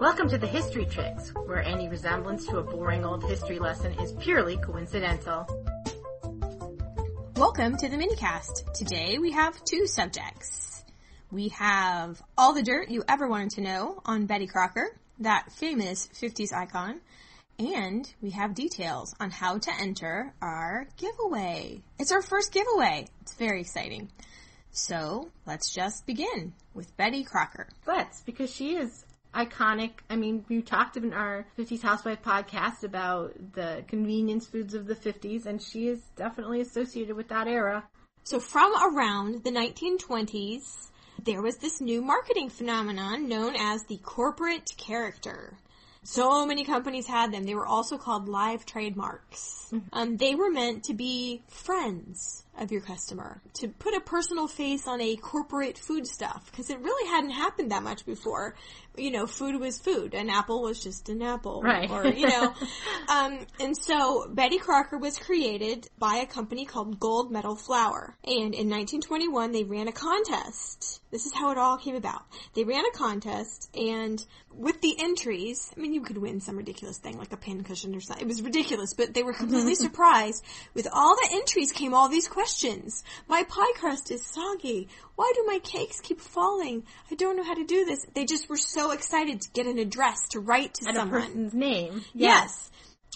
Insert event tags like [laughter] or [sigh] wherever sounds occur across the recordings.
Welcome to the History Chicks, where any resemblance to a boring old history lesson is purely coincidental. Welcome to the minicast. Today we have two subjects. We have all the dirt you ever wanted to know on Betty Crocker, that famous 50s icon, and we have details on how to enter our giveaway. It's our first giveaway. It's very exciting. So let's just begin with Betty Crocker. Let's, because she is iconic. I mean, we talked in our 50s Housewife podcast about the convenience foods of the 50s, and she is definitely associated with that era. So from around the 1920s, there was this new marketing phenomenon known as the corporate character. So many companies had them. They were also called live trademarks. Um, they were meant to be friends of your customer, to put a personal face on a corporate food stuff, because it really hadn't happened that much before. You know, food was food. An apple was just an apple. Right. Or, you know. [laughs] um, and so Betty Crocker was created by a company called Gold Medal Flour. And in 1921, they ran a contest. This is how it all came about. They ran a contest, and with the entries, I mean, you could win some ridiculous thing like a pin cushion or something. It was ridiculous, but they were completely [laughs] surprised. With all the entries came all these questions. My pie crust is soggy. Why do my cakes keep falling? I don't know how to do this. They just were so excited to get an address to write to And a person's name. Yes.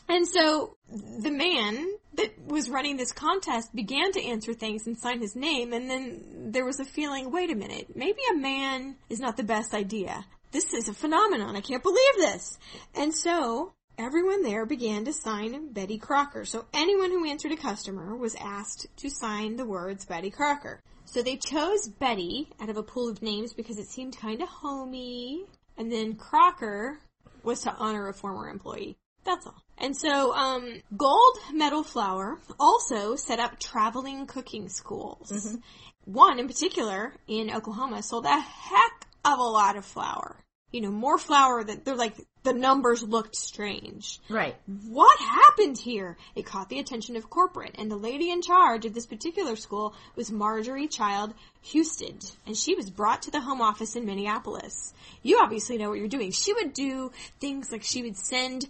And so the man that was running this contest began to answer things and sign his name and then there was a feeling, wait a minute, maybe a man is not the best idea. This is a phenomenon. I can't believe this. And so everyone there began to sign Betty Crocker. So anyone who answered a customer was asked to sign the words Betty Crocker. So they chose Betty out of a pool of names because it seemed kind of homey. And then Crocker was to honor a former employee. That's all. And so, um, Gold Medal Flour also set up traveling cooking schools. One in particular in Oklahoma sold a heck of a lot of flour. You know, more flour that they're like, the numbers looked strange. Right. What happened here? It caught the attention of corporate, and the lady in charge of this particular school was Marjorie Child Husted, and she was brought to the home office in Minneapolis. You obviously know what you're doing. She would do things like she would send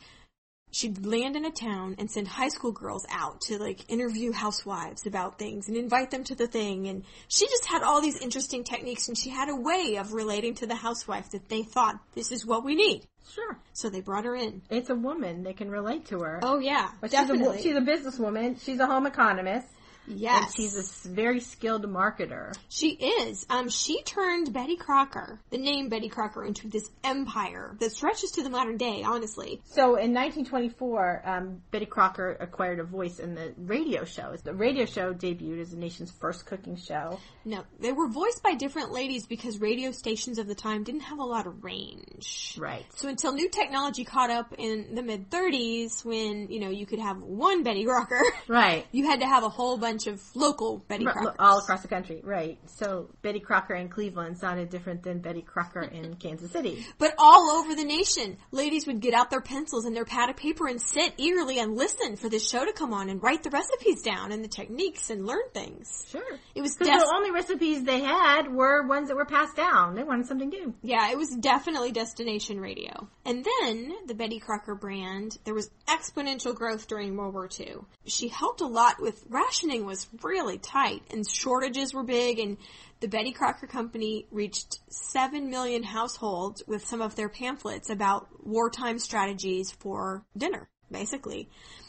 she'd land in a town and send high school girls out to like interview housewives about things and invite them to the thing and she just had all these interesting techniques and she had a way of relating to the housewife that they thought this is what we need. Sure. So they brought her in. It's a woman. They can relate to her. Oh yeah, But definitely. She's a, she's a businesswoman. She's a home economist. Yes. And she's a very skilled marketer. She is. Um, she turned Betty Crocker, the name Betty Crocker, into this empire that stretches to the modern day, honestly. So in 1924, um, Betty Crocker acquired a voice in the radio show. The radio show debuted as the nation's first cooking show. No, they were voiced by different ladies because radio stations of the time didn't have a lot of range. Right. So until new technology caught up in the mid 30s when, you know, you could have one Betty Crocker, [laughs] Right. you had to have a whole bunch of local Betty Crockers. All across the country, right. So Betty Crocker in Cleveland sounded different than Betty Crocker in [laughs] Kansas City. But all over the nation, ladies would get out their pencils and their pad of paper and sit eagerly and listen for this show to come on and write the recipes down and the techniques and learn things. Sure. It was def- the only recipes they had were ones that were passed down. They wanted something new. yeah, it was definitely destination radio. And then the Betty Crocker brand, there was exponential growth during World War II. She helped a lot with rationing was really tight and shortages were big and the Betty Crocker Company reached 7 million households with some of their pamphlets about wartime strategies for dinner, basically.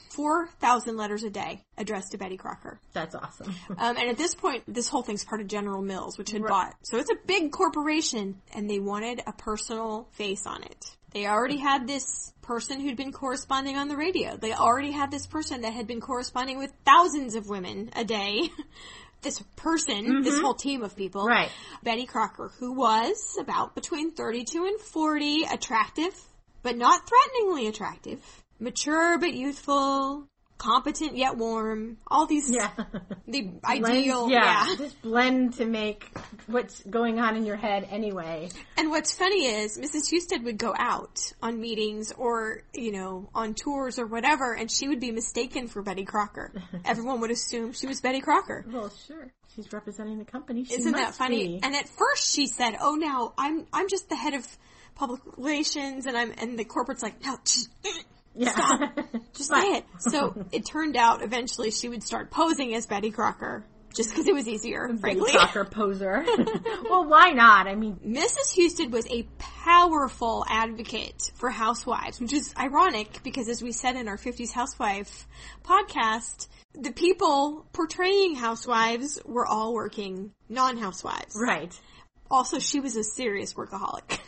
4,000 letters a day addressed to Betty Crocker. That's awesome. [laughs] Um, and at this point, this whole thing's part of General Mills, which had bought. So it's a big corporation, and they wanted a personal face on it. They already had this person who'd been corresponding on the radio. They already had this person that had been corresponding with thousands of women a day. [laughs] this person, this mm-hmm. whole team of people. Right. Betty Crocker, who was about between 32 and 40, attractive, but not threateningly attractive, mature but youthful, competent yet warm, all these, yeah. [laughs] the Blend- ideal, yeah. yeah. Just blend to make what's going on in your head anyway. And what's funny is Mrs. Husted would go out on meetings or, you know, on tours or whatever, and she would be mistaken for Betty Crocker. [laughs] Everyone would assume she was Betty Crocker. Well, sure. She's representing the company. She Isn't that funny? be. And at first she said, "Oh, now I'm I'm just the head of public relations, and I'm and the corporate's like, no, Yeah. stop, [laughs] just say it. So it turned out eventually she would start posing as Betty Crocker just because it was easier, Betty frankly. Crocker poser. [laughs] [laughs] well, why not? I mean, Mrs. Husted was a powerful advocate for housewives, which is ironic because as we said in our 50s housewife podcast, the people portraying housewives were all working non-housewives. right. Also, she was a serious workaholic.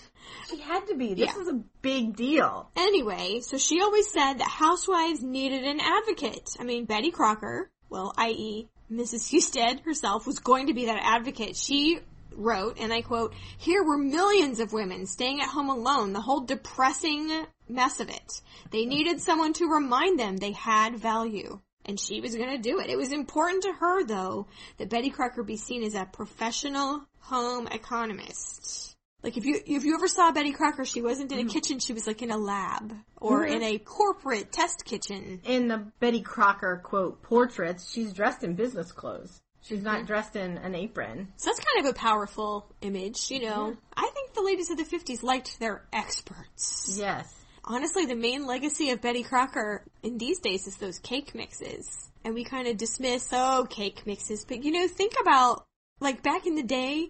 She had to be. This Yeah. was a big deal. Anyway, so she always said that housewives needed an advocate. I mean, Betty Crocker, well, i.e. Mrs. Husted herself, was going to be that advocate. She wrote, and I quote, here were millions of women staying at home alone, the whole depressing mess of it. They needed someone to remind them they had value. And she was gonna do it. It was important to her, though, that Betty Crocker be seen as a professional home economist. Like if you if you ever saw Betty Crocker, she wasn't in a kitchen, she was like in a lab or Mhm. in a corporate test kitchen. In the Betty Crocker quote portraits, she's dressed in business clothes. She's not dressed in an apron. So that's kind of a powerful image, you know. Yeah. I think the ladies of the 50s liked their experts. Yes. Honestly, the main legacy of Betty Crocker in these days is those cake mixes. And we kind of dismiss, oh, cake mixes. But you know, think about, like back in the day,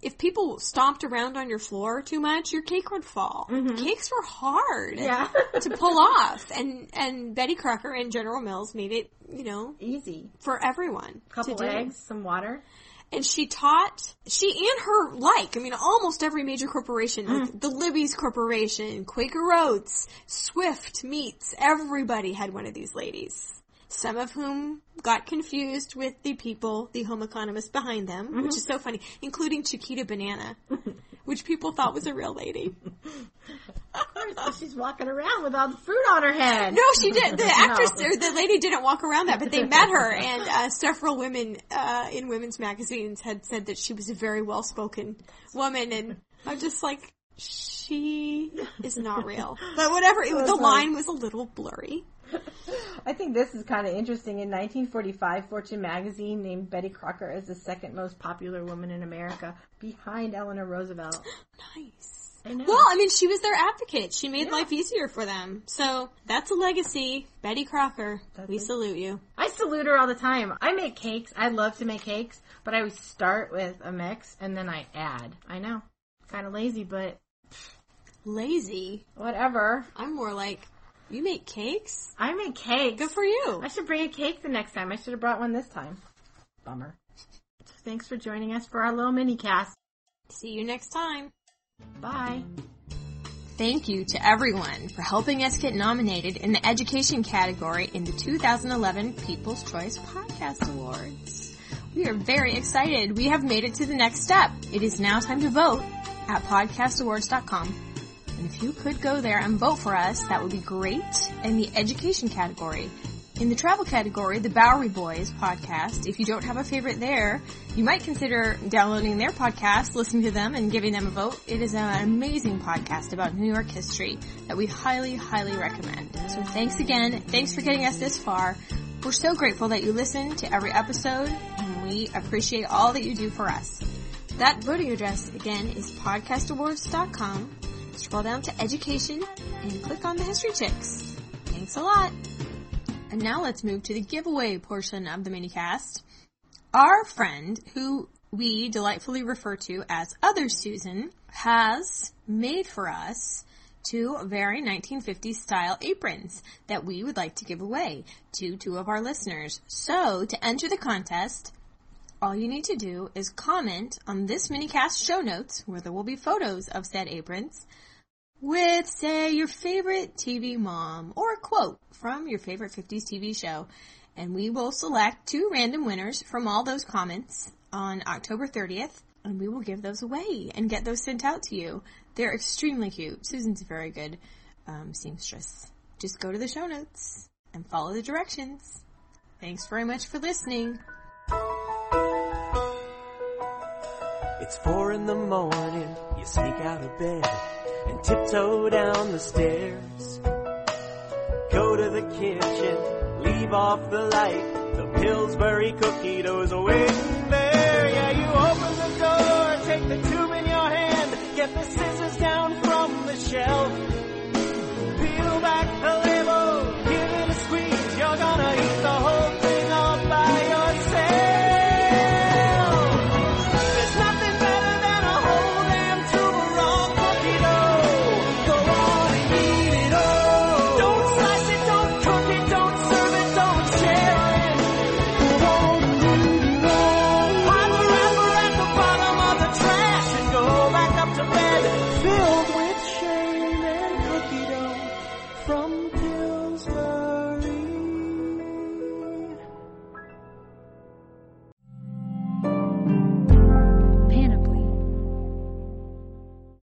if people stomped around on your floor too much, your cake would fall. Mhm. Cakes were hard. Yeah. [laughs] to pull off. And and Betty Crocker and General Mills made it, you know, Easy. for everyone. Couple to do. eggs, some water. And she taught she and her like, I mean almost every major corporation, like the Libby's Corporation, Quaker Oats, Swift Meats, everybody had one of these ladies. Some of whom got confused with the people, the home economists behind them, which is so funny, including Chiquita Banana, [laughs] which people thought was a real lady. Of course, she's walking around with all the fruit on her head. No, she did. The [laughs] actress No. or the lady didn't walk around that, but they met her, [laughs] and uh, several women uh, in women's magazines had said that she was a very well-spoken woman, and I'm just like, she is not real. But whatever, it, the line was a little blurry. I think this is kind of interesting. In 1945, Fortune magazine named Betty Crocker as the second most popular woman in America, behind Eleanor Roosevelt. [gasps] Nice. I. Well, I mean, she was their advocate. She made Yeah. life easier for them. So that's a legacy. Betty Crocker, That's we it. salute you. I salute her all the time. I make cakes. I love to make cakes, but I always start with a mix and then I add. I know. Kind of lazy, but Lazy. whatever. I'm more like, you make cakes? I make cakes. Good for you. I should bring a cake the next time. I should have brought one this time. Bummer. So thanks for joining us for our little mini cast. See you next time. Bye. Thank you to everyone for helping us get nominated in the education category in the 2011 People's Choice Podcast Awards. We are very excited. We have made it to the next step. It is now time to vote at podcastawards.com. If you could go there and vote for us, that would be great in the education category. In the travel category, the Bowery Boys podcast, if you don't have a favorite there, you might consider downloading their podcast, listening to them, and giving them a vote. It is an amazing podcast about New York history that we highly, highly recommend. So thanks again. Thanks for getting us this far. We're so grateful that you listen to every episode, and we appreciate all that you do for us. That voting address again is podcastawards.com. Scroll down to education and click on the history chicks. Thanks a lot. And now let's move to the giveaway portion of the minicast. Our friend, who we delightfully refer to as Other Susan, has made for us two very 1950s style aprons that we would like to give away to two of our listeners. So, to enter the contest, all you need to do is comment on this minicast show notes, where there will be photos of said aprons, with, say, your favorite TV mom or a quote from your favorite 50s TV show. And we will select two random winners from all those comments on October 30th, and we will give those away and get those sent out to you. They're extremely cute. Susan's a very good um, seamstress. Just go to the show notes and follow the directions. Thanks very much for listening. It's four in the morning, you sneak out of bed and tiptoe down the stairs. Go to the kitchen, leave off the light, the Pillsbury cookie dough's waiting there. Yeah, you open the door, take the tube in your hand, get the scissors down from